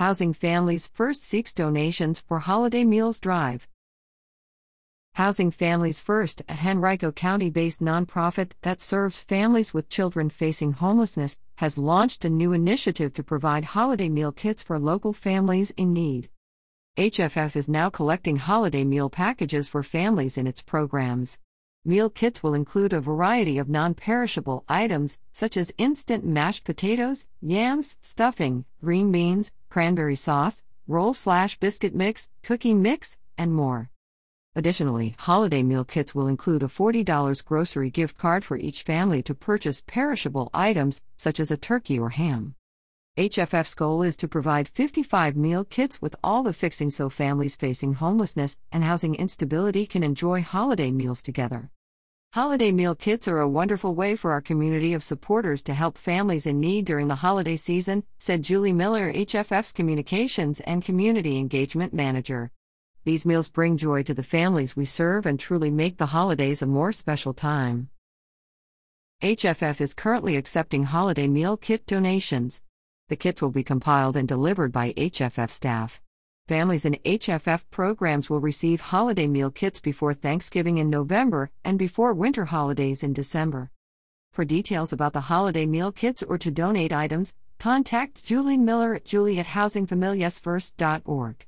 Housing Families First seeks donations for holiday meals drive. Housing Families First, a Henrico County based nonprofit that serves families with children facing homelessness, has launched a new initiative to provide holiday meal kits for local families in need. HFF is now collecting holiday meal packages for families in its programs. Meal kits will include a variety of non perishable items, such as instant mashed potatoes, yams, stuffing, green beans, cranberry sauce, roll slash biscuit mix, cookie mix, and more. Additionally, holiday meal kits will include a $40 grocery gift card for each family to purchase perishable items, such as a turkey or ham. HFF's goal is to provide 55 meal kits with all the fixings so families facing homelessness and housing instability can enjoy holiday meals together. Holiday meal kits are a wonderful way for our community of supporters to help families in need during the holiday season, said Julie Miller, HFF's Communications and Community Engagement Manager. These meals bring joy to the families we serve and truly make the holidays a more special time. HFF is currently accepting holiday meal kit donations. The kits will be compiled and delivered by HFF staff. Families in HFF programs will receive holiday meal kits before Thanksgiving in November and before winter holidays in December. For details about the holiday meal kits or to donate items, contact Julie Miller at julie at housingfamiliesfirst.org.